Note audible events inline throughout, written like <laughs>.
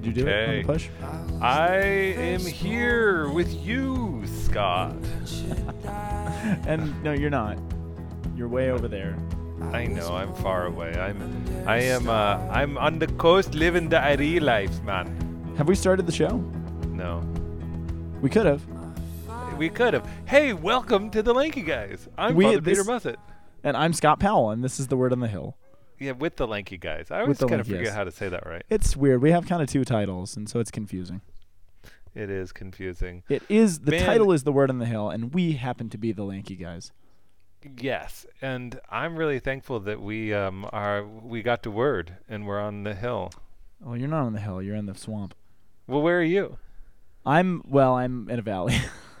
Did you do it on the push? I am here with you, Scott. <laughs> And no, you're not. You're way over there. I know I'm far away. I'm, I am, uh, I'm on the coast living the IRE life, man. Have we started the show? No, We could have. we could have. Hey, welcome to the Lanky Guys. I'm We- Father this- Peter Mussett. And I'm Scott Powell, and this is the word on the hill. Yeah, with the Lanky Guys. I always kind of forget Guys. how to say that right. It's weird. We have kind of two titles, and so it's confusing. It is confusing. It is the Man. title is the word on the hill, and we happen to be the lanky guys. Yes, and I'm really thankful that we um are we got to word and we're on the hill. Well, you're not on the hill. You're in the swamp. Well, where are you? I'm well. I'm in a valley. <laughs> <laughs>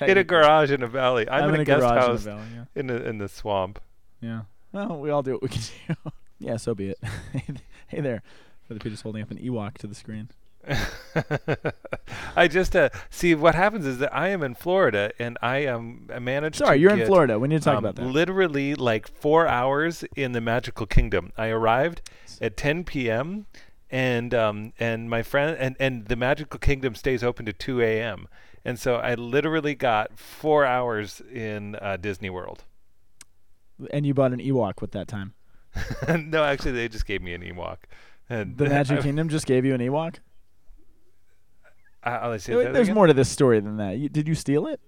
in a garage in a valley. I'm, I'm, in, a, guest garage house in a valley. Yeah. in the in the swamp. Yeah. Well, we all do what we can do. <laughs> yeah. So be it. <laughs> hey there. Brother Peter's holding up an Ewok to the screen. <laughs> I just uh, see what happens is that I am in Florida and I am I managed. Sorry, you're in Florida. We need to talk um, about that. Literally like four hours in the magical kingdom. I arrived at 10 p.m. and um and my friend and and the magical kingdom stays open to 2 a.m. And so I literally got four hours in uh, Disney World. And you bought an Ewok with that time. <laughs> no, actually, they just gave me an Ewok. And The Magic <laughs> <laughs> Kingdom just gave you an Ewok. I, I'll say There- that There's again? more to this story than that. You, did you steal it?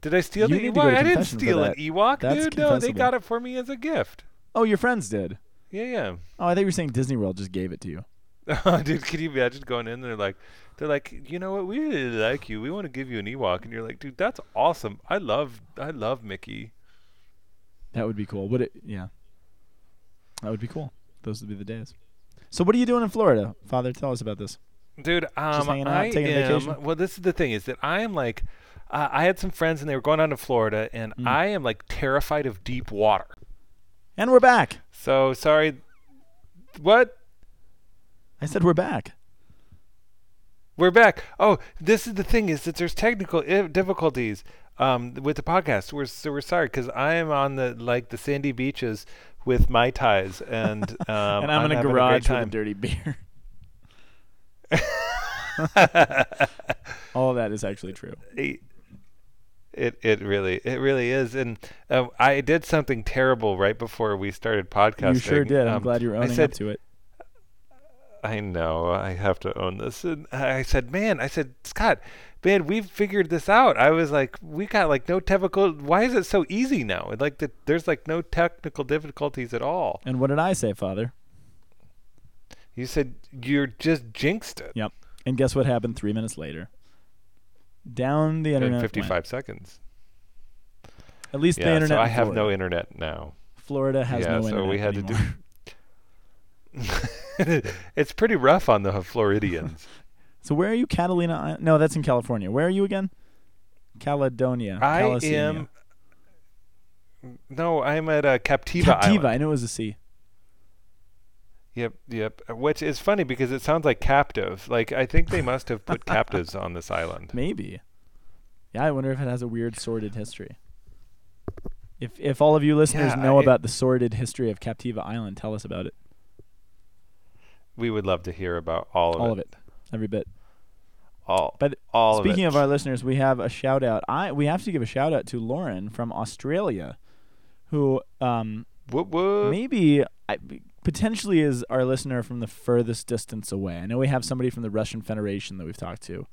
Did I steal You the Ewok? I didn't steal an. Ewok, That's dude. No, they got it for me as a gift. Oh, your friends did. Yeah, yeah. Oh, I thought you were saying Disney World just gave it to you. Oh, dude, can you imagine going in there like, they're like, you know what? We really like you. We want to give you an Ewok, and you're like, dude, that's awesome. I love, I love Mickey. That would be cool. Would it? Yeah. That would be cool. Those would be the days. So, what are you doing in Florida, Father? Tell us about this. Dude, um, out, I am. Well, this is the thing is that I am like, uh, I had some friends and they were going down to Florida, and Mm. I am like terrified of deep water. And we're back. So sorry. What? I said we're back. We're back. Oh, this is the thing is that there's technical difficulties um, with the podcast. We're so we're sorry because I am on the like the sandy beaches with my ties, and <laughs> um, and I'm, in a garage great with a dirty beer. <laughs> All that is actually true. it, it really it really is, and uh, I did something terrible right before we started podcasting. You sure did. I'm Um, glad you're owning said, up to it. I know I have to own this. And I said, man, I said, Scott, man, we've figured this out. I was like, we got like no technical. Why is it so easy now? It, Like the, there's like no technical difficulties at all. And what did I say, Father? You said you're just jinxed it Yep. And guess what happened three minutes later? Down the internet. in internet. 55 went. seconds. At least the Yeah, internet. so I have no internet now. Florida has yeah, no so internet So we had anymore. to do. <laughs> <laughs> it's pretty rough on the Floridians. <laughs> So where are you, Catalina? No, that's in California. Where are you again? Caledonia. I am. No, I'm at uh, Captiva, Captiva. Island. I knew it was a C. Yep, yep. Which is funny because it sounds like captive. Like I think they must have put <laughs> captives on this island. Maybe. Yeah, I wonder if it has a weird sordid history. If if all of you listeners Yeah, know I- about the sordid history of Captiva Island, tell us about it. We would love to hear about all of it. all it. of it. Every bit. All. But all Speaking of, of, our listeners, we have a shout out. I we have to give a shout out to Lauren from Australia, who um, Whoop, whoop. maybe I, potentially is our listener from the furthest distance away. I know we have somebody from the Russian Federation that we've talked to,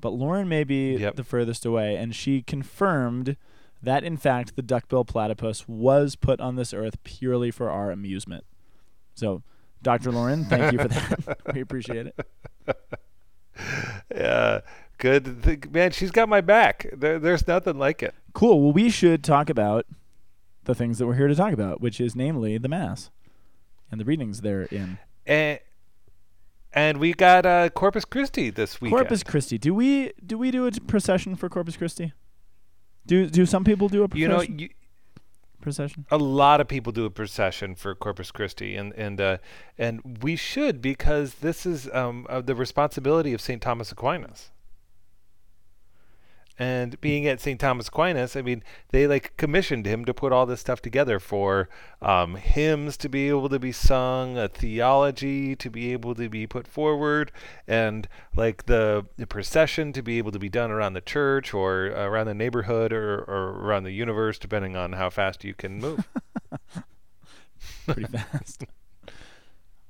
but Lauren may be Yep. the furthest away, and she confirmed that in fact the duckbill platypus was put on this earth purely for our amusement. So, Dr. Lauren, thank you for that. <laughs> <laughs> we appreciate it. <laughs> Yeah. Good. Th- Man, she's got my back. There, there's nothing like it. Cool. Well, we should talk about the things that we're here to talk about, which is namely the mass and the readings therein. And and we got uh, Corpus Christi this week. Corpus Christi. Do we do we do a procession for Corpus Christi? Do do some people do a procession? You know, procession? A lot of people do a procession for Corpus Christi, and and uh, and we should because this is um, uh, the responsibility of Saint Thomas Aquinas. And being at St. Thomas Aquinas, I mean, they like commissioned him to put all this stuff together for um, hymns to be able to be sung, a theology to be able to be put forward, and like the, the procession to be able to be done around the church or around the neighborhood or, or around the universe, depending on how fast you can move. <laughs> Pretty fast.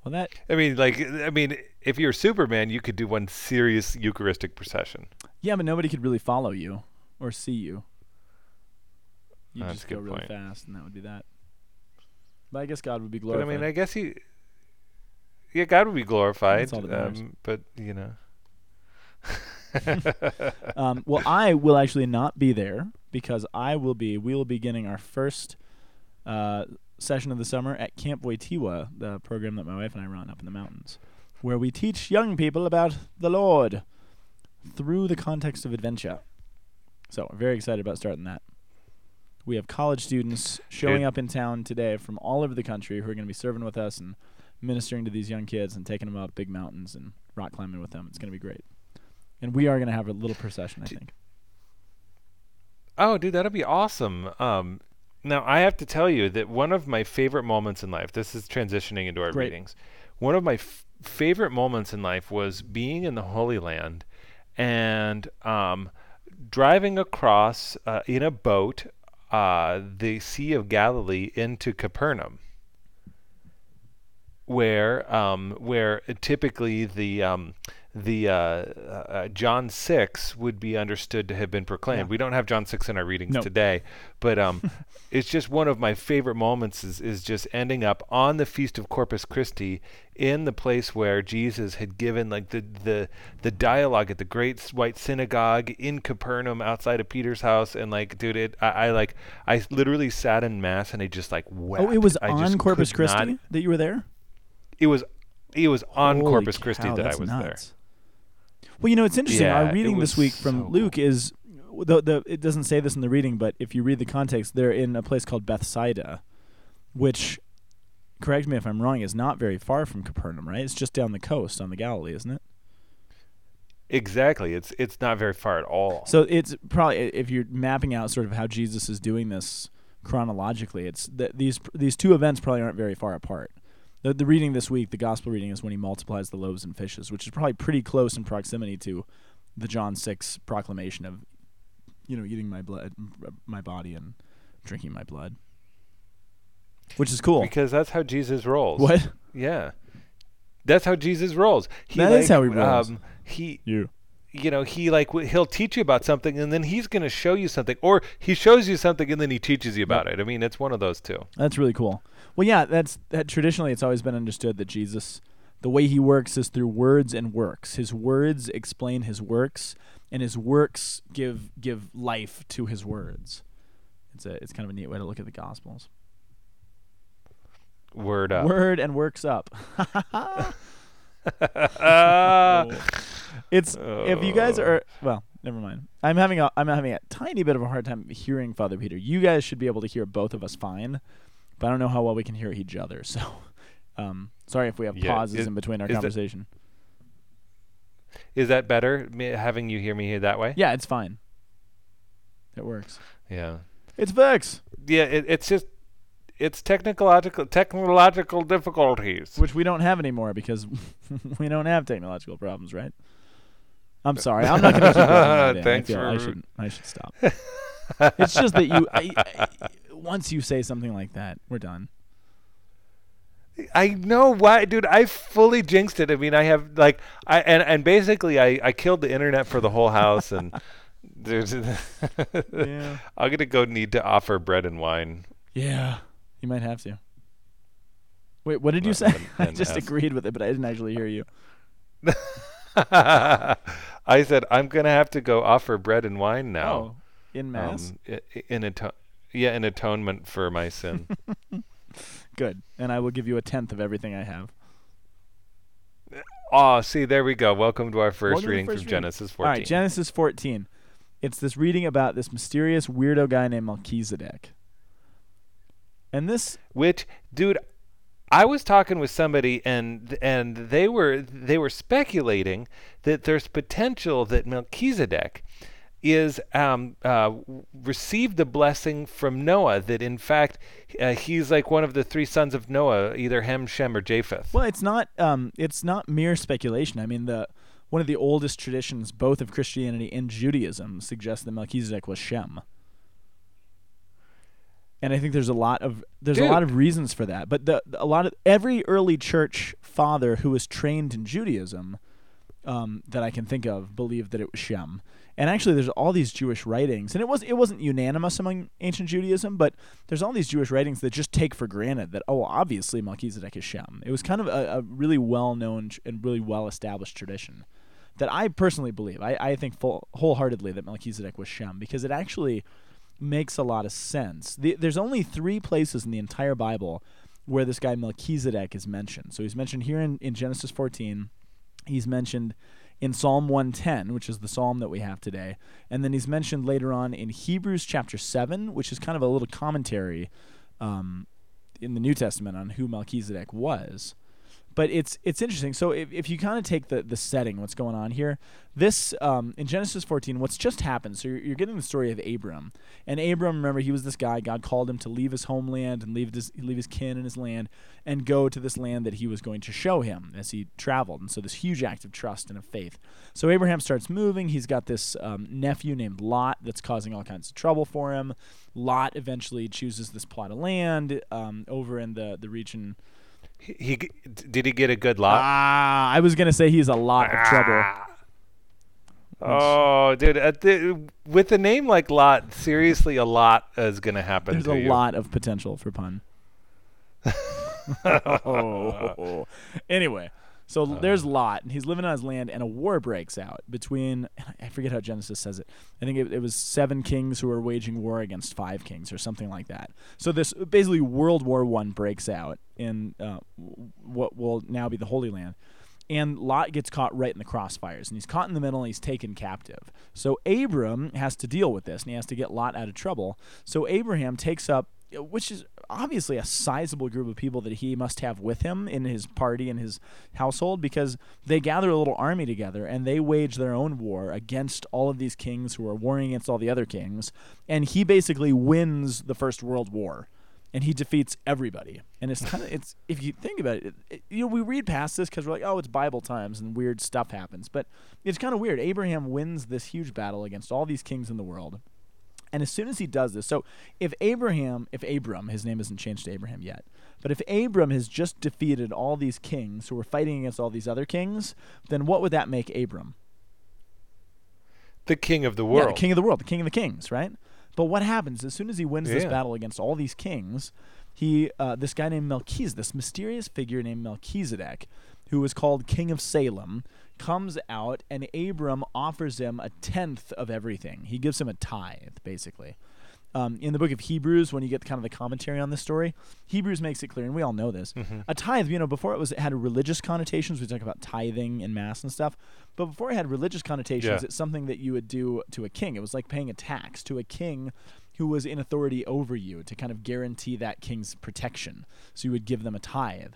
well, that I mean, like, I mean, if you're Superman, you could do one serious Eucharistic procession. Yeah, but nobody could really follow you or see you. You That's just a go good really point. fast, and that would be that. But I guess God would be But I mean, I guess he, yeah, God would be glorified. That's all that matters. um, but you know, <laughs> um, well, I will actually not be there because I will be. We will be beginning our first uh, session of the summer at Camp Waitiwa, the program that my wife and I run up in the mountains, where we teach young people about the Lord through the context of adventure. So, very excited about starting that. We have college students showing Dude. up in town today from all over the country who are going to be serving with us and ministering to these young kids and taking them up big mountains and rock climbing with them. It's going to be great. And we are going to have a little procession, I think. oh, dude, that'll be awesome. Um, now I have to tell you that one of my favorite moments in life. This is transitioning into our Great. readings. One of my f- favorite moments in life was being in the Holy Land and um, driving across uh, in a boat uh, the Sea of Galilee into Capernaum. where um, where typically the um, the uh, uh, John six would be understood to have been proclaimed. Yeah. We don't have John six in our readings No. today, but um, <laughs> it's just one of my favorite moments. Is is just ending up on the feast of Corpus Christi in the place where Jesus had given like the the the dialogue at the Great White Synagogue in Capernaum outside of Peter's house, and like, dude, it I, I like I literally sat in mass and I just like wept. Oh, it was I on Corpus Christi not- that you were there? it was it was on Holy Corpus Christi cow, that I was there. Well, you know, it's interesting. Yeah, Our reading this week from so Luke is the, the it doesn't say this in the reading, but if you read the context, they're in a place called Bethsaida, which correct me if I'm wrong, is not very far from Capernaum, right? It's just down the coast on the Galilee, isn't it? Exactly. It's it's not very far at all. So it's probably if you're mapping out sort of how Jesus is doing this chronologically, it's that these these two events probably aren't very far apart. The, the reading this week, the gospel reading, is when he multiplies the loaves and fishes, which is probably pretty close in proximity to the John six proclamation of, you know, eating my blood, my body, and drinking my blood, which is cool. because that's how Jesus rolls. What Yeah. That's how Jesus rolls. He That like, is how he rolls. Um, he you? you know, he like he'll teach you about something and then he's going to show you something or he shows you something and then he teaches you about it. I mean, it's one of those two. That's really cool. Well, yeah, that's that. Traditionally, it's always been understood that Jesus, the way he works is through words and works. His words explain his works, and his works give give life to his words. It's a it's kind of a neat way to look at the Gospels. Word up. Word and works up. <laughs> <laughs> It's if you guys Oh. are well, never mind. I'm having a I'm having a tiny bit of a hard time hearing Father Peter. You guys should be able to hear both of us fine, but I don't know how well we can hear each other. So, <laughs> um, sorry if we have Yeah, pauses is- in between our is conversation. Is that better me, having you hear me here that way? Yeah, it's fine. It works. Yeah. It's Vex, Yeah, it, it's just it's technological technological difficulties. which we don't have anymore because <laughs> we don't have technological problems, right? I'm sorry. I'm not going to keep going. <laughs> Thanks I, feel I for- should I should stop. It's just that you I, I, once you say something like that, we're done. I know why, dude. I fully jinxed it. I mean, I have like, I and and basically, I I killed the internet for the whole house, and <laughs> there's. <laughs> Yeah. I'm gonna go need to offer bread and wine. Yeah. You might have to. Wait, what did you say? <laughs> I just agreed with it, but I didn't actually hear you. I said I'm gonna have to go offer bread and wine now. Oh, in mass. Um, i- i- in ato- yeah, in atonement for my sin. <laughs> Good. And I will give you a tenth of everything I have. oh, see, there we go. Welcome to our first Welcome reading first from reading. Genesis 14. All right, Genesis 14. It's this reading about this mysterious weirdo guy named Melchizedek. And this which dude i was talking with somebody and and they were they were speculating that there's potential that melchizedek is um, uh, received the blessing from Noah. That in fact uh, he's like one of the three sons of Noah, either Ham, Shem, or Japheth. Well, it's not um, it's not mere speculation. I mean, the one of the oldest traditions, both of Christianity and Judaism, suggests that Melchizedek was Shem. And I think there's a lot of there's Dude. a lot of reasons for that. But the a lot of every early church father who was trained in Judaism um, that I can think of believed that it was Shem. And actually, there's all these Jewish writings, and it was it wasn't unanimous among ancient Judaism, but there's all these Jewish writings that just take for granted that oh, obviously Melchizedek is Shem. It was kind of a, a really well known and really well established tradition that I personally believe. I, I think full, wholeheartedly that Melchizedek was Shem because it actually makes a lot of sense. The, there's only three places in the entire Bible where this guy Melchizedek is mentioned. So he's mentioned here in, in Genesis 14. He's mentioned in Psalm 110, which is the psalm that we have today. And then he's mentioned later on in Hebrews chapter 7, which is kind of a little commentary um, in the New Testament on who Melchizedek was. But it's it's interesting. So if, if you kind of take the, the setting, what's going on here, this um, in Genesis 14, what's just happened. So you're, you're getting the story of Abram, and Abram, remember, he was this guy. God called him to leave his homeland and leave his leave his kin and his land, and go to this land that he was going to show him as he traveled. And so this huge act of trust and of faith. So Abraham starts moving. He's got this um, nephew named Lot that's causing all kinds of trouble for him. Lot eventually chooses this plot of land um, over in the the region. He, he did he get a good lot? Ah, I was gonna say he's a lot of trouble. Ah. Oh, dude! The, with a name like Lot, seriously, a lot is gonna happen. There's to a you. lot of potential for pun. <laughs> <laughs> oh. Anyway, so there's Lot, and he's living on his land, and a war breaks out between, I forget how Genesis says it. I think it, it was seven kings who were waging war against five kings, or something like that. So this basically World War One breaks out in uh, what will now be the Holy Land. And Lot gets caught right in the crossfires, and he's caught in the middle, and he's taken captive. So Abram has to deal with this, and he has to get Lot out of trouble. So Abraham takes up, which is obviously a sizable group of people that he must have with him in his party and his household, because they gather a little army together and they wage their own war against all of these kings who are warring against all the other kings, and he basically wins the First World War and he defeats everybody. And it's kind of it's if you think about it, it, you know, we read past this because we're like, oh, it's Bible times and weird stuff happens. But it's kind of weird. Abraham wins this huge battle against all these kings in the world. And as soon as he does this, so if Abraham, if Abram, his name isn't changed to Abraham yet, but if Abram has just defeated all these kings who were fighting against all these other kings, then what would that make Abram? the king of the world. Yeah, the king of the world, the king of the kings, right? But what happens as soon as he wins this battle against all these kings? He, uh, this guy named Melchizedek, this mysterious figure named Melchizedek, who was called King of Salem, comes out and Abram offers him a tenth of everything. He gives him a tithe, basically. Um, in the book of Hebrews, when you get kind of the commentary on this story, Hebrews makes it clear, and we all know this. A tithe, you know, before it was it had religious connotations. We talk about tithing and mass and stuff, but before it had religious connotations, Yeah. it's something that you would do to a king. It was like paying a tax to a king who was in authority over you to kind of guarantee that king's protection. So you would give them a tithe.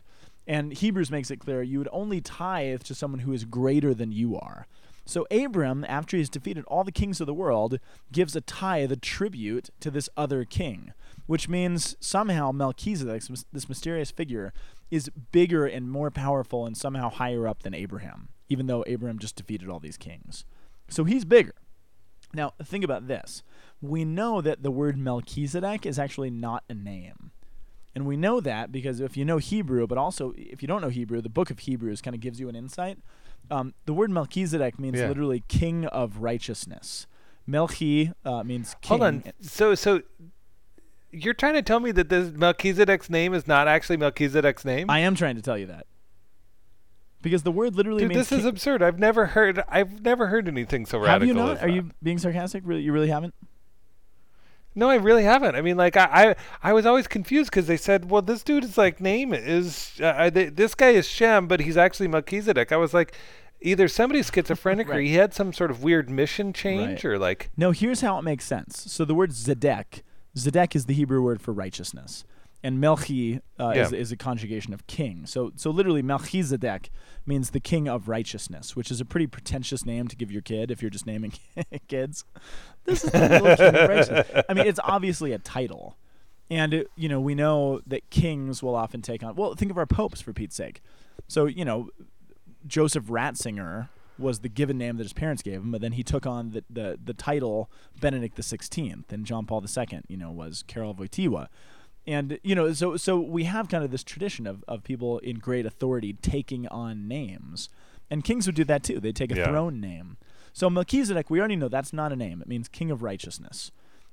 And Hebrews makes it clear you would only tithe to someone who is greater than you are. So Abram, after he has defeated all the kings of the world, gives a tithe, a tribute to this other king, which means somehow Melchizedek, this- this mysterious figure, is bigger and more powerful and somehow higher up than Abraham, even though Abraham just defeated all these kings. So he's bigger. Now, think about this. We know that the word Melchizedek is actually not a name. And we know that because if you know Hebrew, but also if you don't know Hebrew, the book of Hebrews kind of gives you an insight. Um, the word Melchizedek means Yeah. literally king of righteousness. Melchi uh, means king. Hold on. So so you're trying to tell me that this Melchizedek's name is not actually Melchizedek's name? I am trying to tell you that. Because the word literally Dude, means this is absurd. I've never heard I've never heard anything so Have radical. you not? Are that. you being sarcastic? Really, you really haven't? No, I really haven't. I mean, like I, I, I was always confused because they said, "Well, this dude's like name is uh, uh, th- this guy is Shem, but he's actually Melchizedek." I was like, either somebody's schizophrenic <laughs> or he had some sort of weird mission change, Right. or like, No, here's how it makes sense. So the word zedek, zedek is the Hebrew word for righteousness. And Melchi uh, is, Yeah. is a conjugation of king. So so literally Melchizedek means the king of righteousness, which is a pretty pretentious name to give your kid if you're just naming <laughs> kids. This is the little king of <laughs> righteousness. I mean, it's obviously a title. And it, you know, we know that kings will often take on well, think of our popes for Pete's sake. So, you know, Joseph Ratzinger was the given name that his parents gave him, but then he took on the the, the title Benedict the Sixteenth, and John Paul II, you know, was Karol Wojtyła. And you know, so so we have kind of this tradition of, of people in great authority taking on names, and kings would do that too. They'd take a Yeah. throne name. So Melchizedek, we already know that's not a name. It means king of righteousness.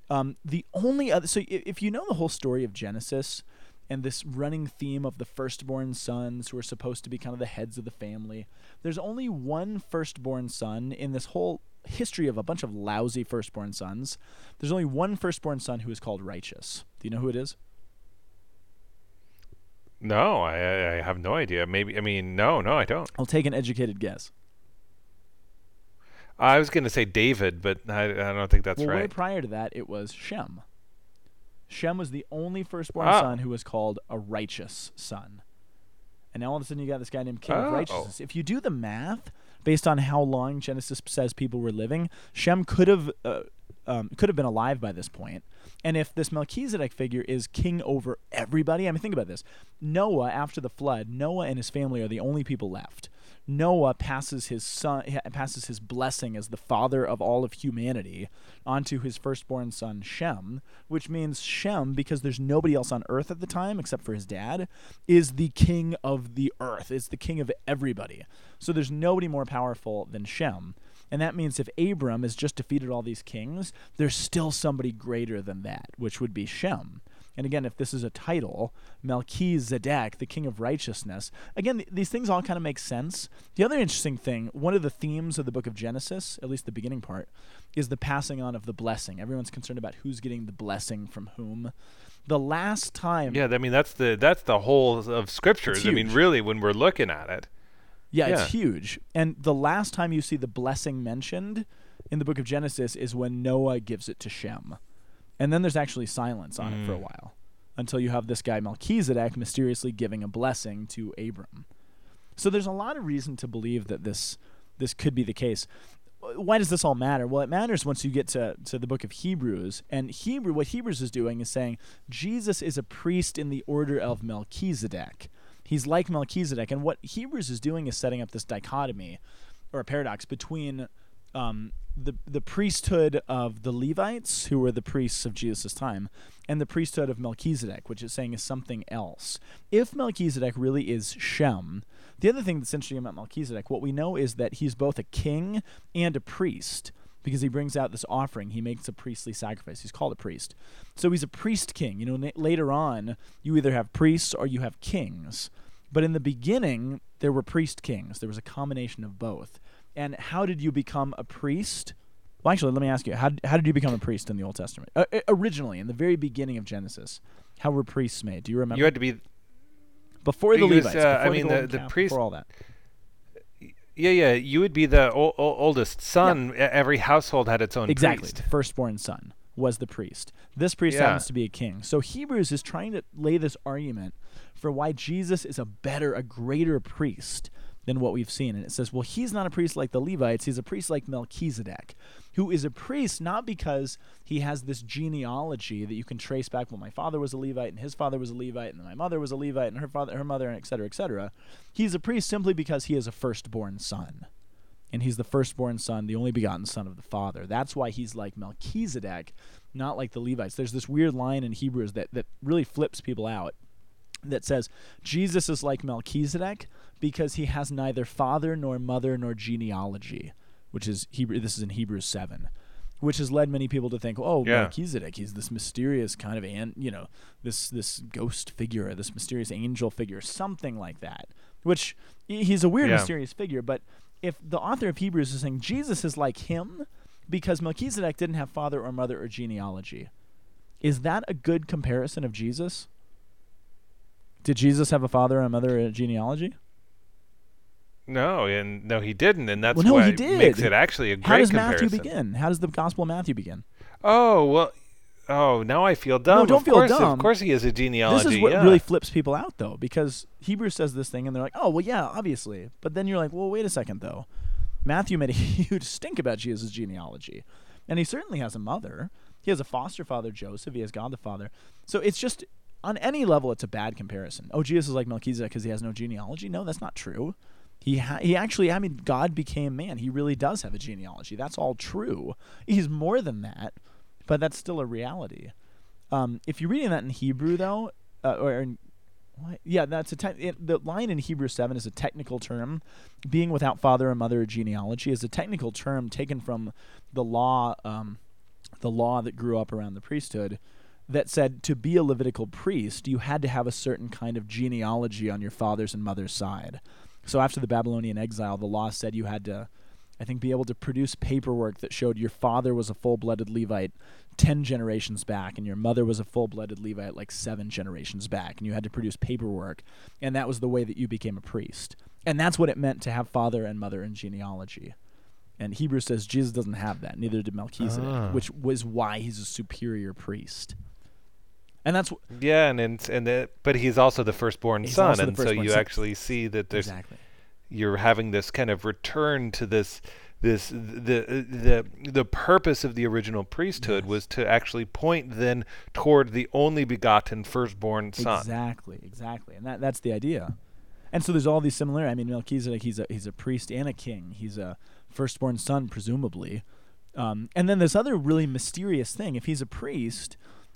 Um, the only other, so if you know the whole story of Genesis and this running theme of the firstborn sons who are supposed to be kind of the heads of the family, there's only one firstborn son in this whole history of a bunch of lousy firstborn sons. There's only one firstborn son who is called righteous. Do you know who it is? No, I, I have no idea. Maybe I mean no, no, I don't. I'll take an educated guess. I was going to say David, but I, I don't think that's well, way right. prior to that, it was Shem. Shem was the only firstborn Ah. son who was called a righteous son. And now all of a sudden you got this guy named King of Oh. Righteousness. If you do the math based on how long Genesis says people were living, Shem could have uh, um, could have been alive by this point. And if this Melchizedek figure is king over everybody, I mean, think about this. Noah, after the flood, Noah and his family are the only people left. Noah passes his son passes his blessing as the father of all of humanity onto his firstborn son Shem, which means Shem, because there's nobody else on earth at the time except for his dad, is the king of the earth. It's the king of everybody. So there's nobody more powerful than Shem. And that means if Abram has just defeated all these kings, there's still somebody greater than that, which would be Shem. And again, if this is a title, Melchizedek, the king of righteousness, again, th- these things all kind of make sense. The other interesting thing, one of the themes of the book of Genesis, at least the beginning part, is the passing on of the blessing. Everyone's concerned about who's getting the blessing from whom. The last time Yeah, I mean that's the that's the whole of scriptures. I mean, really, when we're looking at it, Yeah, Yeah. it's huge. And the last time you see the blessing mentioned in the book of Genesis is when Noah gives it to Shem. And then there's actually silence on it for a Mm. while until you have this guy Melchizedek mysteriously giving a blessing to Abram. So there's a lot of reason to believe that this this could be the case. Why does this all matter? Well, it matters once you get to, to the book of Hebrews. And Hebrew what Hebrews is doing is saying Jesus is a priest in the order of Melchizedek. He's like Melchizedek. And what Hebrews is doing is setting up this dichotomy or a paradox between um, the the priesthood of the Levites, who were the priests of Jesus' time, and the priesthood of Melchizedek, which is saying is something else. If Melchizedek really is Shem, the other thing that's interesting about Melchizedek, what we know is that he's both a king and a priest because he brings out this offering. He makes a priestly sacrifice. He's called a priest. So he's a priest king. You know, na- later on, you either have priests or you have kings. But in the beginning, there were priest kings. There was a combination of both. And how did you become a priest? Well, actually, let me ask you: How how did you become a priest in the Old Testament? Uh, uh, originally, in the very beginning of Genesis, how were priests made? Do you remember? you had to be before the Levites, uh, I mean, the, the- the priest- before all that. Yeah yeah. You would be the o- o- oldest son. E- Every household had its own Exactly, priest. the firstborn son was the priest. This priest Yeah. happens to be a king. So Hebrews is trying to lay this argument for why Jesus is a better, a greater priest than what we've seen. And it says, well, he's not a priest like the Levites, he's a priest like Melchizedek, who is a priest not because he has this genealogy that you can trace back. Well, my father was a Levite, and his father was a Levite, and my mother was a Levite, and her father, her mother, and et cetera, et cetera. He's a priest simply because he is a firstborn son and he's the firstborn son, the only begotten son of the Father. That's why he's like Melchizedek, not like the Levites. There's this weird line in Hebrews that, that really flips people out that says Jesus is like Melchizedek because he has neither father nor mother nor genealogy, which is Hebrew. This is in Hebrews seven, which has led many people to think, oh, Yeah. Melchizedek, he's this mysterious kind of an, you know, this this ghost figure, this mysterious angel figure, something like that. Which he's a weird, Yeah. mysterious figure, but if the author of Hebrews is saying Jesus is like him because Melchizedek didn't have father or mother or genealogy, is that a good comparison of Jesus? Did Jesus have a father and a mother and a genealogy? No, and no, he didn't, and that's Well, no, what he makes it actually a great How does comparison. Matthew begin? How does the Gospel of Matthew begin? Oh well, oh, now I feel dumb. No, don't of feel course, dumb. Of course, he has a genealogy. This is what yeah. really flips people out, though, because Hebrews says this thing, and they're like, "Oh, well, yeah, obviously." But then you're like, "Well, wait a second, though." Matthew made a <laughs> huge stink about Jesus' genealogy, and he certainly has a mother. He has a foster father, Joseph. He has God the Father. So it's just on any level, it's a bad comparison. Oh, Jesus is like Melchizedek because he has no genealogy. No, that's not true. He ha- he actually, I mean, God became man. He really does have a genealogy. That's all true. He's more than that, but that's still a reality. Um, if you're reading that in Hebrew, though, uh, or in, what? yeah, that's a te- it, the line in Hebrew seven is a technical term. Being without father and mother genealogy is a technical term taken from the law, um, the law that grew up around the priesthood, that said to be a Levitical priest, you had to have a certain kind of genealogy on your father's and mother's side. So after the Babylonian exile, the law said you had to, I think, be able to produce paperwork that showed your father was a full-blooded Levite, ten generations back, and your mother was a full-blooded Levite, like seven generations back, and you had to produce paperwork, and that was the way that you became a priest, and that's what it meant to have father and mother in genealogy. And Hebrews says Jesus doesn't have that, neither did Melchizedek, Ah. which was why he's a superior priest. And that's wh- Yeah, and and, and the, but he's also the firstborn He's son, the and so you son. actually see that there's exactly. you're having this kind of return to this this the the the purpose of the original priesthood Yes. was to actually point then toward the only begotten firstborn son. Exactly, exactly, and that that's the idea. And so there's all these similarities. I mean, Melchizedek, he's a he's a priest and a king. He's a firstborn son, presumably. Um, and then this other really mysterious thing: if he's a priest,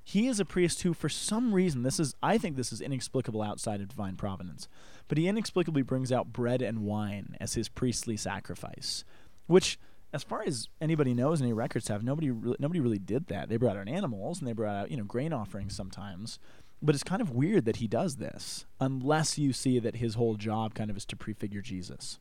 he is a priest who, for some reason, this is I think this is inexplicable outside of divine providence, but he inexplicably brings out bread and wine as his priestly sacrifice, which. As far as anybody knows, any records have, nobody really, nobody really did that. They brought out animals and they brought out you know grain offerings sometimes, but it's kind of weird that he does this, unless you see that his whole job kind of is to prefigure Jesus.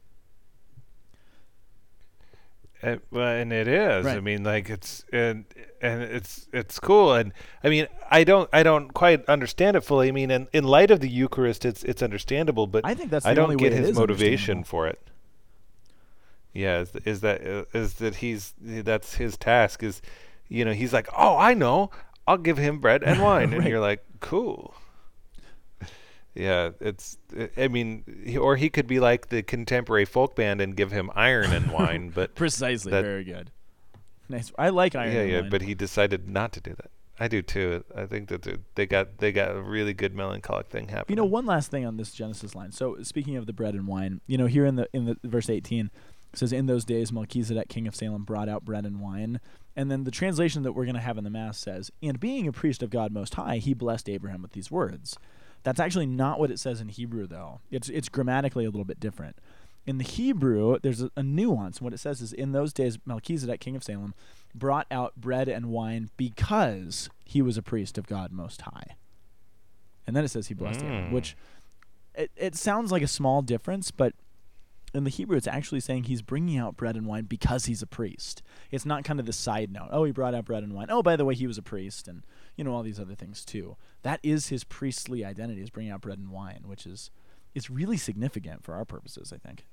Uh, well, and it is. I mean, like it's and and it's it's cool. And I mean, I don't I don't quite understand it fully. I mean, in, in light of the Eucharist, it's it's understandable, but I think that's I don't get his motivation for it. Yeah, is, is that uh, that he's that's his task is, you know, he's like, oh, I know, I'll give him bread and <laughs> wine, and you're like, cool. Yeah, it's. I mean, or he could be like the contemporary folk band and give him iron and wine, <laughs> but Precisely, That- very good. Nice. I like Iron. yeah, yeah, Wine. but he decided not to do that. I do too. I think that they- got they got a really good melancholic thing happening. You know, one last thing on this Genesis line. So speaking of the bread and wine, you know, here in the in the verse eighteen it says, "In those days, Melchizedek, king of Salem, brought out bread and wine." And then the translation that we're going to have in the mass says, "And being a priest of God Most High, he blessed Abraham with these words." That's actually not what it says in Hebrew, though. It's it's grammatically a little bit different. In the Hebrew, there's a, a nuance. What it says is, "In those days, Melchizedek, king of Salem, brought out bread and wine because he was a priest of God Most High." And then it says he blessed Mm. which it, it sounds like a small difference, but in the Hebrew, it's actually saying he's bringing out bread and wine because he's a priest. It's not kind of the side note. Oh, he brought out bread and wine. Oh, by the way, he was a priest, and you know all these other things too. That is his priestly identity: is bringing out bread and wine, which is it's really significant for our purposes, I think.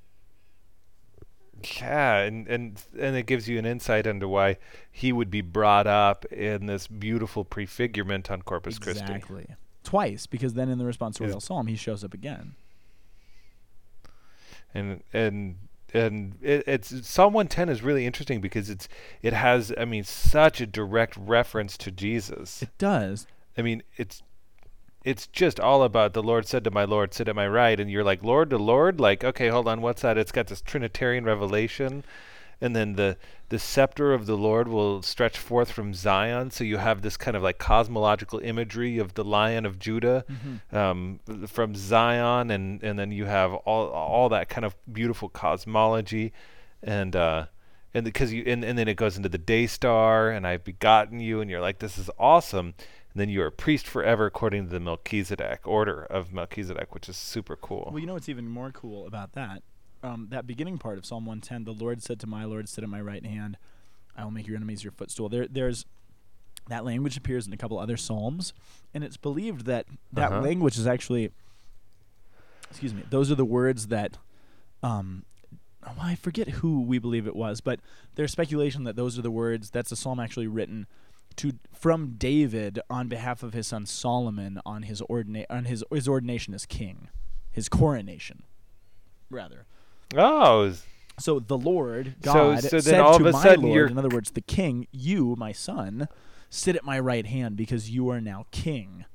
Yeah, and and and it gives you an insight into why he would be brought up in this beautiful prefigurement on Corpus Christi. exactly. Twice, because then in the responsorial Is- psalm, he shows up again. And and and it, it's Psalm 110 is really interesting because it's it has I mean such a direct reference to Jesus. It does. I mean it's it's just all about the Lord said to my Lord, sit at my right, and you're like Lord to Lord, like okay, hold on, what's that? It's got this Trinitarian revelation, and then the the scepter of the Lord will stretch forth from Zion, so you have this kind of like cosmological imagery of the Lion of Judah um, from Zion, and and then you have all all that kind of beautiful cosmology, and uh, and because you and, and then it goes into the day star, and I've begotten you, and you're like, this is awesome. And then you are a priest forever according to the Melchizedek order of Melchizedek, which is super cool. Well, you know what's even more cool about that? Um, that beginning part of Psalm 110, the Lord said to my Lord, sit at my right hand, I will make your enemies your footstool. There, there's that language appears in a couple other psalms, and it's believed that that Uh-huh. language is actually, excuse me, those are the words that, um, well, I forget who we believe it was, but there's speculation that those are the words. That's a psalm actually written to from David on behalf of his son Solomon on his ordina- on his his ordination as king, his coronation, rather. Oh, So the Lord God so then said all to my Lord, you're- in other words, the king, you, my son, sit at my right hand because you are now king.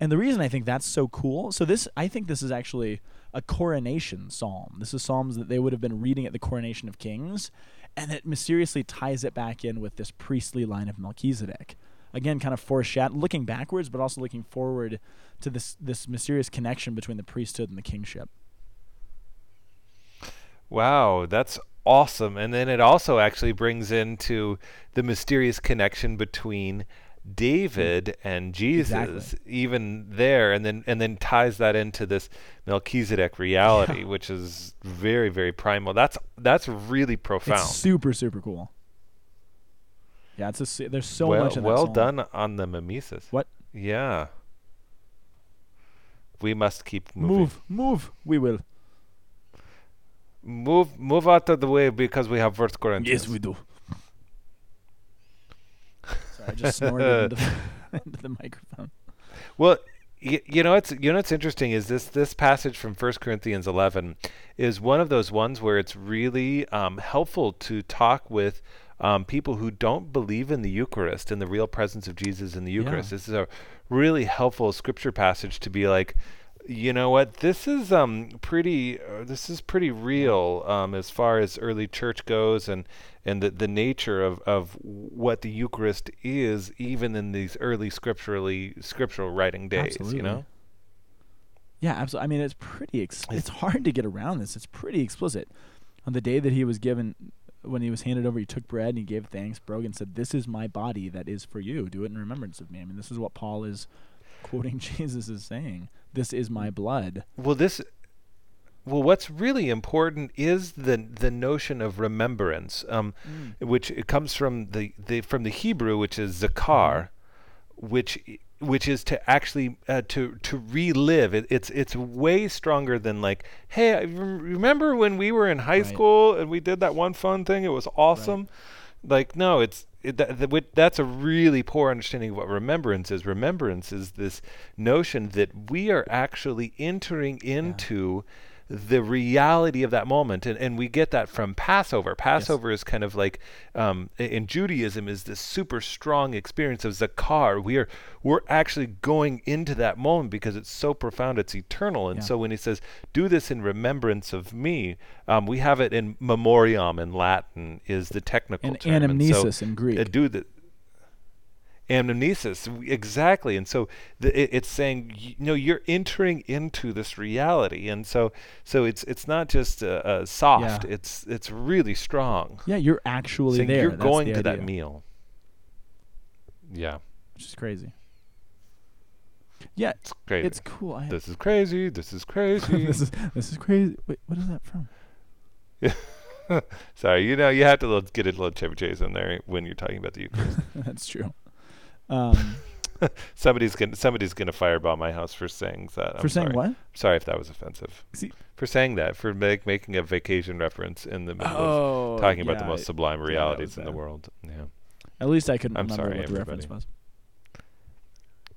And the reason I think that's so cool, so this I think this is actually a coronation psalm. This is psalms that they would have been reading at the coronation of kings, and it mysteriously ties it back in with this priestly line of Melchizedek. Again, kind of foreshadow looking backwards, but also looking forward to this this mysterious connection between the priesthood and the kingship. Wow, that's awesome. And then it also actually brings into the mysterious connection between David mm. and Jesus, Exactly. even there, and then and then ties that into this Melchizedek reality, which is very very primal. That's that's really profound. It's super super cool. Yeah, it's a, there's so well, much in that well psalm. done on the mimesis. What? Yeah. We must keep moving. Move, move. We will. Move, move out of the way because we have First Corinthians. Yes, we do. Sorry, I just snorted into the, <laughs> <laughs> into the microphone. Well, y- you know it's you know what's interesting is this this passage from First Corinthians 11 is one of those ones where it's really um, helpful to talk with um, people who don't believe in the Eucharist and the real presence of Jesus in the Yeah. Eucharist. This is a really helpful scripture passage to be like, you know what, this is um pretty uh, this is pretty real um, as far as early church goes and and the, the nature of, of what the Eucharist is even in these early scripturally scriptural writing days, Absolutely. you know? Yeah, absolutely. I mean, it's pretty. Ex- it's hard to get around this. It's pretty explicit. On the day that he was given, when he was handed over, he took bread and he gave thanks, broke and said, "This is my body that is for you. Do it in remembrance of me." I mean, this is what Paul is quoting <laughs> Jesus is saying. This is my blood. Well, this well, what's really important is the the notion of remembrance, um, which it comes from the, the from the Hebrew, which is zakar, which which is to actually uh, to to relive. It, it's it's way stronger than like, hey, remember when we were in high Right. school and we did that one fun thing? It was awesome. Like, no, it's it, that, that, that's a really poor understanding of what remembrance is. Remembrance is this notion that we are actually entering into the reality of that moment. And, and we get that from passover. Passover is kind of like um, in judaism is this super strong experience of zakar we are we're actually going into that moment because it's so profound it's eternal. And Yeah. so when he says do this in remembrance of me um, we have it in memoriam in latin is the technical And term. And so, anamnesis in Greek. uh, do the anamnesis w- exactly and so the, it, it's saying y- no you're entering into this reality and so so it's it's not just uh, uh, soft Yeah. it's it's really strong yeah, you're actually saying there. you're That's going the to that meal yeah which is crazy. Yeah, it's crazy it's cool. I, this is crazy this is crazy <laughs> this is this is crazy. Wait, what is that from? <laughs> sorry you know you have to get a little chevy chase in there when you're talking about the <laughs> Eucharist. That's true. Um, <laughs> somebody's gonna somebody's gonna fireball my house for saying that for I'm saying sorry. what? sorry if that was offensive See- for saying that for make, making a vacation reference in the middle of Oh, talking about the yeah, most sublime realities was in the world. Yeah. At least I couldn't I'm remember sorry, what the reference was.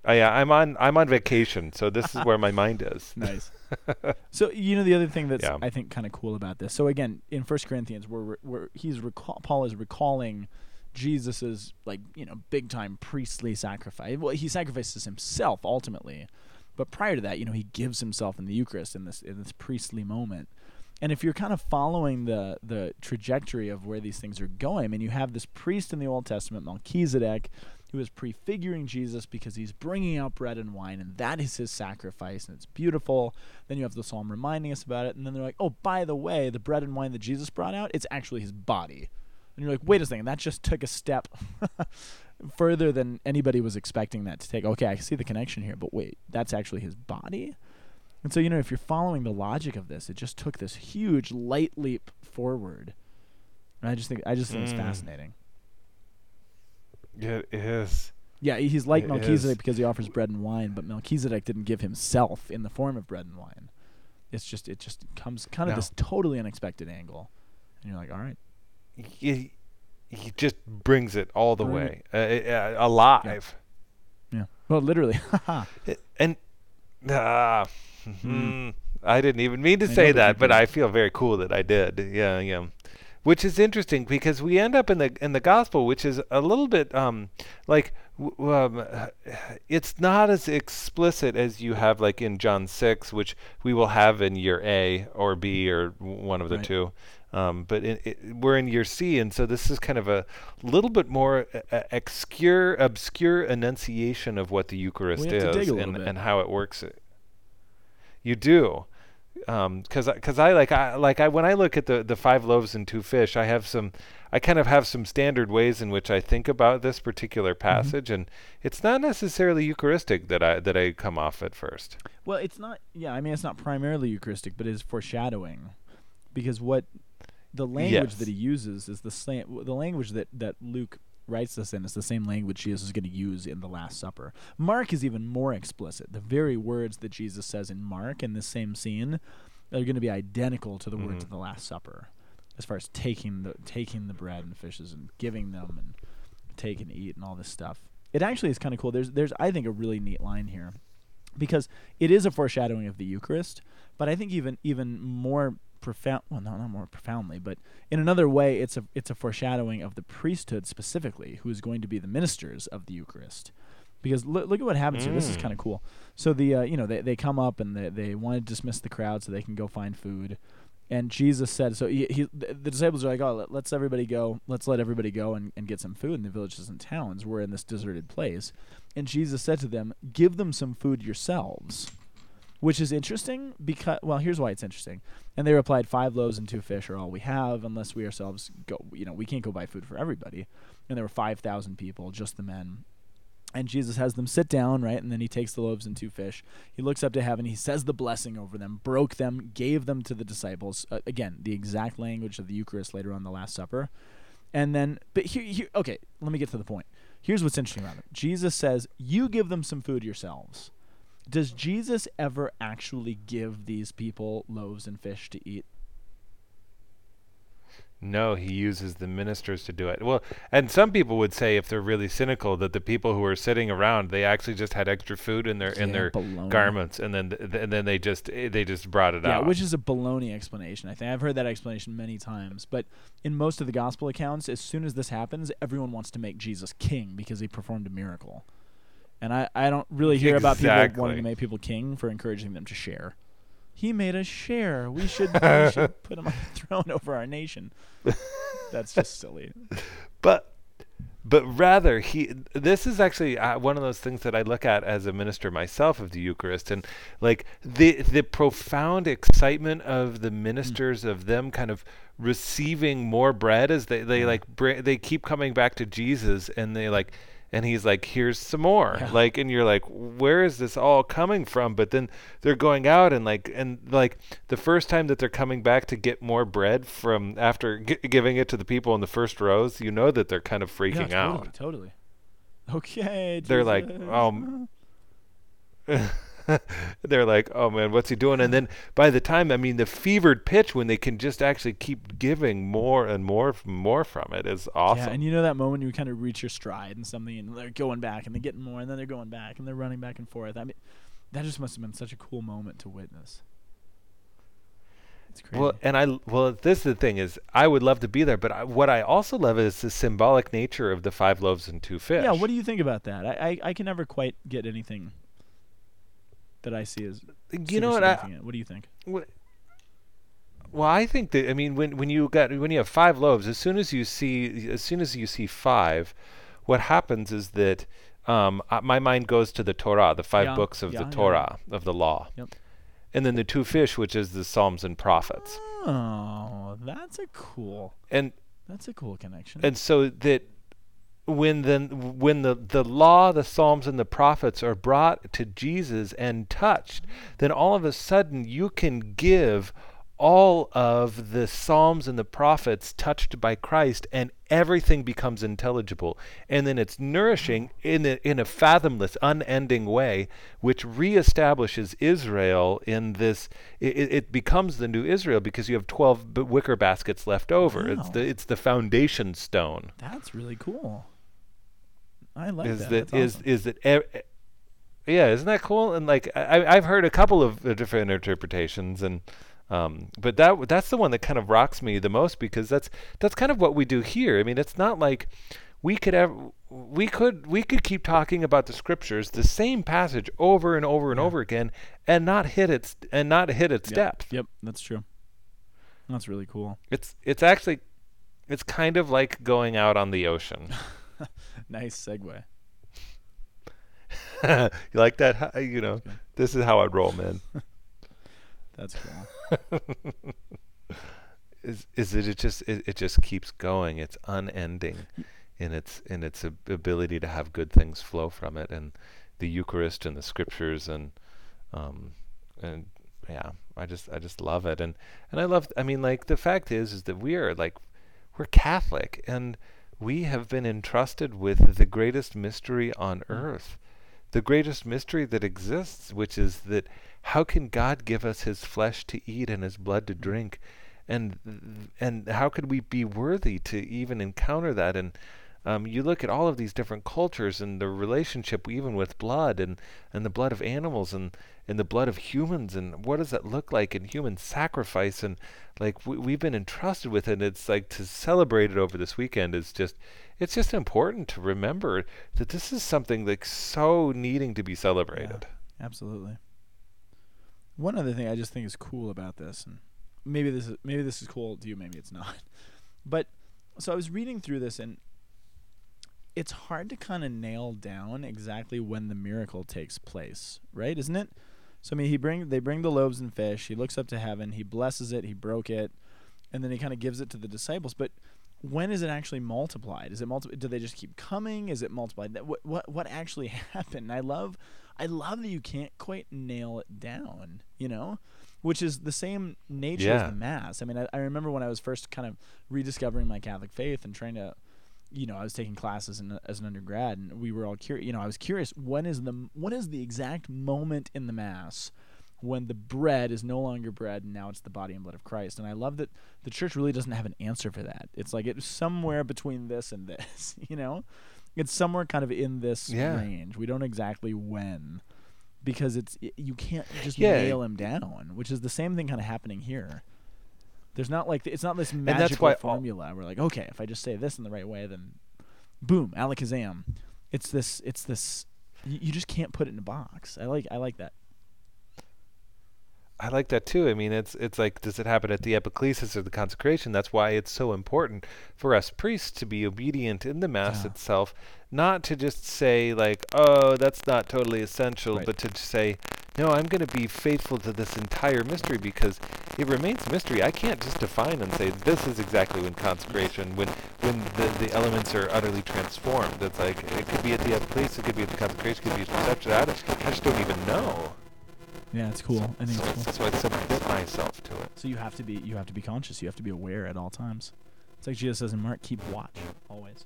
Oh yeah, I'm on I'm on vacation, so this is where my mind is. <laughs> Nice. <laughs> so you know the other thing that's Yeah. I think kind of cool about this. So again, in First Corinthians, where where he's recall, Paul is recalling Jesus's like you know big time priestly sacrifice. Well, he sacrifices himself ultimately, but prior to that, you know, he gives himself in the Eucharist in this in this priestly moment. And if you're kind of following the the trajectory of where these things are going, I mean, you have this priest in the Old Testament, Melchizedek, who is prefiguring Jesus because he's bringing out bread and wine, and that is his sacrifice, and it's beautiful. Then you have the psalm reminding us about it, and then they're like, oh, by the way, the bread and wine that Jesus brought out, it's actually his body. And you're like, wait a second, that just took a step <laughs> further than anybody was expecting that to take. Okay, I see the connection here, but wait, that's actually his body? And so, you know, if you're following the logic of this, it just took this huge light leap forward. And I just think I just think it's Mm. fascinating. It is. Yeah, he's like It Melchizedek is. because he offers bread and wine, but Melchizedek didn't give himself in the form of bread and wine. It's just it just comes kind of No. this totally unexpected angle, and you're like, all right, Y- he just brings it all the Bring way uh, uh, alive. Yeah. Well, literally. <laughs> And uh, Mhm. I didn't even mean to I say that that, but. I feel very cool that I did. Yeah, yeah. Which is interesting because we end up in the in the gospel, which is a little bit um, like w- um, it's not as explicit as you have like in John six, which we will have in year A or B or one of the Right. two. Um, but in, it, we're in year C, and so this is kind of a little bit more uh, uh, obscure, obscure enunciation of what the Eucharist We have to is dig a little and, and how it works. You do, because because I like I like I when I look at the the five loaves and two fish, I have some I kind of have some standard ways in which I think about this particular Mm-hmm. passage, and it's not necessarily Eucharistic that I that I come off at first. Well, it's not. Yeah, I mean, it's not primarily Eucharistic, but it is foreshadowing, because what the language Yes. that he uses is the same. The language that that Luke writes this in is the same language Jesus is going to use in the Last Supper. Mark is even more explicit. The very words that Jesus says in Mark in this same scene are going to be identical to the words Mhm. of the Last Supper, as far as taking the taking the bread and fishes and giving them and take and eat and all this stuff. It actually is kind of cool. There's there's I think a really neat line here because it is a foreshadowing of the Eucharist, but I think even even more profound. Well, no, not more profoundly, but in another way, it's a it's a foreshadowing of the priesthood specifically, who is going to be the ministers of the Eucharist. Because look, look at what happens here. This is Mm. kind of cool. So the uh, you know they they come up and they they want to dismiss the crowd so they can go find food. And Jesus said, so he, he the disciples are like, oh, let, let's everybody go. Let's let everybody go and, and get some food in the villages and towns. We're in this deserted place. And Jesus said to them, give them some food yourselves. Which is interesting because, well, here's why it's interesting. And they replied, five loaves and two fish are all we have, unless we ourselves go, you know, we can't go buy food for everybody. And there were 5,000 people, just the men. And Jesus has them sit down, right? And then he takes the loaves and two fish. He looks up to heaven. He says the blessing over them, broke them, gave them to the disciples. Uh, again, the exact language of the Eucharist later on the Last Supper. And then, but here, here, okay, let me get to the point. Here's what's interesting about it. Jesus says, "You give them some food yourselves." Does Jesus ever actually give these people loaves and fish to eat? No, he uses the ministers to do it. Well, and some people would say, if they're really cynical, that the people who are sitting around they actually just had extra food in their in their baloney. garments, and then th- and then they just eh, they just brought it Yeah, out. Yeah, which is a baloney explanation. I think I've heard that explanation many times. But in most of the gospel accounts, as soon as this happens, everyone wants to make Jesus king because he performed a miracle. And I, I don't really hear about people wanting to make people king for encouraging them to share. He made us share. We should, we <laughs> should put him on the throne over our nation. That's just silly. <laughs> but but rather he this is actually uh, one of those things that I look at as a minister myself of the Eucharist and like the the profound excitement of the ministers of them kind of receiving more bread as they they Yeah. like br- they keep coming back to Jesus and they like and he's like here's some more Yeah. like and you're like where is this all coming from but then they're going out and like and like the first time that they're coming back to get more bread from after gi- giving it to the people in the first rows you know that they're kind of freaking yeah, out totally, totally. Okay. They're like, Jesus. um, <laughs> <laughs> they're like oh man what's he doing and then by the time i mean the fevered pitch when they can just actually keep giving more and more more from it is awesome Yeah, and you know that moment you kind of reach your stride and something, and they're going back, and they're getting more, and then they're going back, and they're running back and forth. I mean, that just must have been such a cool moment to witness. It's crazy. Well, and I well, this is the thing is I would love to be there, but I, what I also love is the symbolic nature of the five loaves and two fish. yeah, what do you think about that? I, I, I can never quite get anything that I see as you know what? I, what do you think? Well, I think that I mean when when you got when you have five loaves, as soon as you see as soon as you see five, what happens is that um, uh, my mind goes to the Torah, the five Yeah, books of yeah, the yeah. Torah of the law, Yep. and then the two fish, which is the Psalms and prophets, Oh, that's a cool. and That's a cool connection. and so that when the when the the law, the Psalms, and the prophets are brought to Jesus and touched, then all of a sudden you can give all of the Psalms and the prophets touched by Christ, and everything becomes intelligible. And then it's nourishing in a, in a fathomless, unending way, which reestablishes Israel in this. It, it becomes the new Israel because you have 12 wicker baskets left over. It's the it's the foundation stone. That's really cool. I like is that. that is awesome. is that e- yeah isn't that cool and like I, I've heard a couple of uh, different interpretations and um, but that that's the one that kind of rocks me the most because that's that's kind of what we do here I mean it's not like we could ever we could we could keep talking about the scriptures the same passage over and over and Yeah. over again and not hit its and not hit its Yep. depth Yep, that's true. That's really cool. it's it's actually it's kind of like going out on the ocean <laughs> <laughs> Nice segue. <laughs> you like that? You know this is how I roll man. <laughs> That's cool. is is that it just it, it just keeps going. It's unending in its in its ability to have good things flow from it. And the eucharist and the scriptures and um and yeah i just i just love it. And and i love i mean like the fact is is that we are like we're catholic. And we have been entrusted with the greatest mystery on earth the greatest mystery that exists which is that how can god give us his flesh to eat and his blood to drink? And and how could we be worthy to even encounter that? And um, you look at all of these different cultures and the relationship even with blood and, and the blood of animals and, and the blood of humans and what does that look like in human sacrifice and like we, we've been entrusted with it and it's like to celebrate it over this weekend is just it's just important to remember that this is something like so needing to be celebrated Absolutely. One other thing I just think is cool about this, and maybe this is maybe this is cool to you, maybe it's not. <laughs> But so I was reading through this, and it's hard to kind of nail down exactly when the miracle takes place, right? Isn't it? So I mean, he bring they bring the loaves and fish. He looks up to heaven. He blesses it. He broke it, and then he kind of gives it to the disciples. But when is it actually multiplied? Is it multi- Do they just keep coming? Is it multiplied? What what what actually <laughs> happened? I love I love that you can't quite nail it down. You know, which is the same nature Yeah. as the mass. I mean, I, I remember when I was first kind of rediscovering my Catholic faith and trying to you know, I was taking classes in, as an undergrad, and we were all curious. You know, I was curious when is the what is the exact moment in the mass when the bread is no longer bread and now it's the body and blood of Christ. And I love that the church really doesn't have an answer for that. It's like it's somewhere between this and this. <laughs> You know, it's somewhere kind of in this Yeah. range. We don't exactly when because it's you can't just Yeah. nail him down, which is the same thing kind of happening here. There's not like it's not this that's magical why all- formula. We're like, okay, if I just say this in the right way, then boom, alakazam. It's this. It's this. You, you just can't put it in a box. I like. I like that. I like that too. I mean, it's it's like, does it happen at the epiclesis or the consecration? That's why it's so important for us priests to be obedient in the mass Yeah. itself, not to just say like, oh, that's not totally essential, Right. but to say, no, I'm going to be faithful to this entire mystery because it remains mystery. I can't just define and say this is exactly when consecration, when when the, the elements are utterly transformed. It's like it could be at the epiclesis, it could be at the consecration, it could be at the reception. I, I just don't even know. Yeah, it's cool. I think So it's cool. why I submit myself to it. So you have to be. You have to be conscious. You have to be aware at all times. It's like Jesus says in Mark, keep watch always.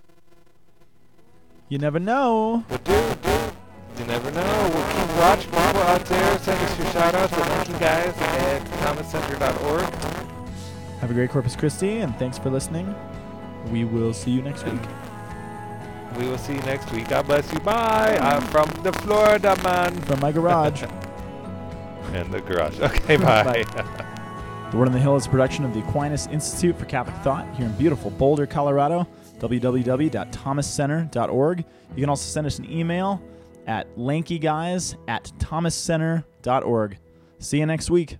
You never know. Dude, dude, you never know. We'll keep watch. While we're out there. Send us your shout outs at Lanky Guys at thomascenter.org. Have a great Corpus Christi, and thanks for listening. We will see you next week. We will see you next week. God bless you. Bye. I'm from the Florida man. From my garage. <laughs> And the garage. <laughs> Okay, bye. The Word on the Hill is a production of the Aquinas Institute for Catholic Thought here in beautiful Boulder, Colorado. www.thomascenter.org. You can also send us an email at lankyguys at thomascenter.org. See you next week.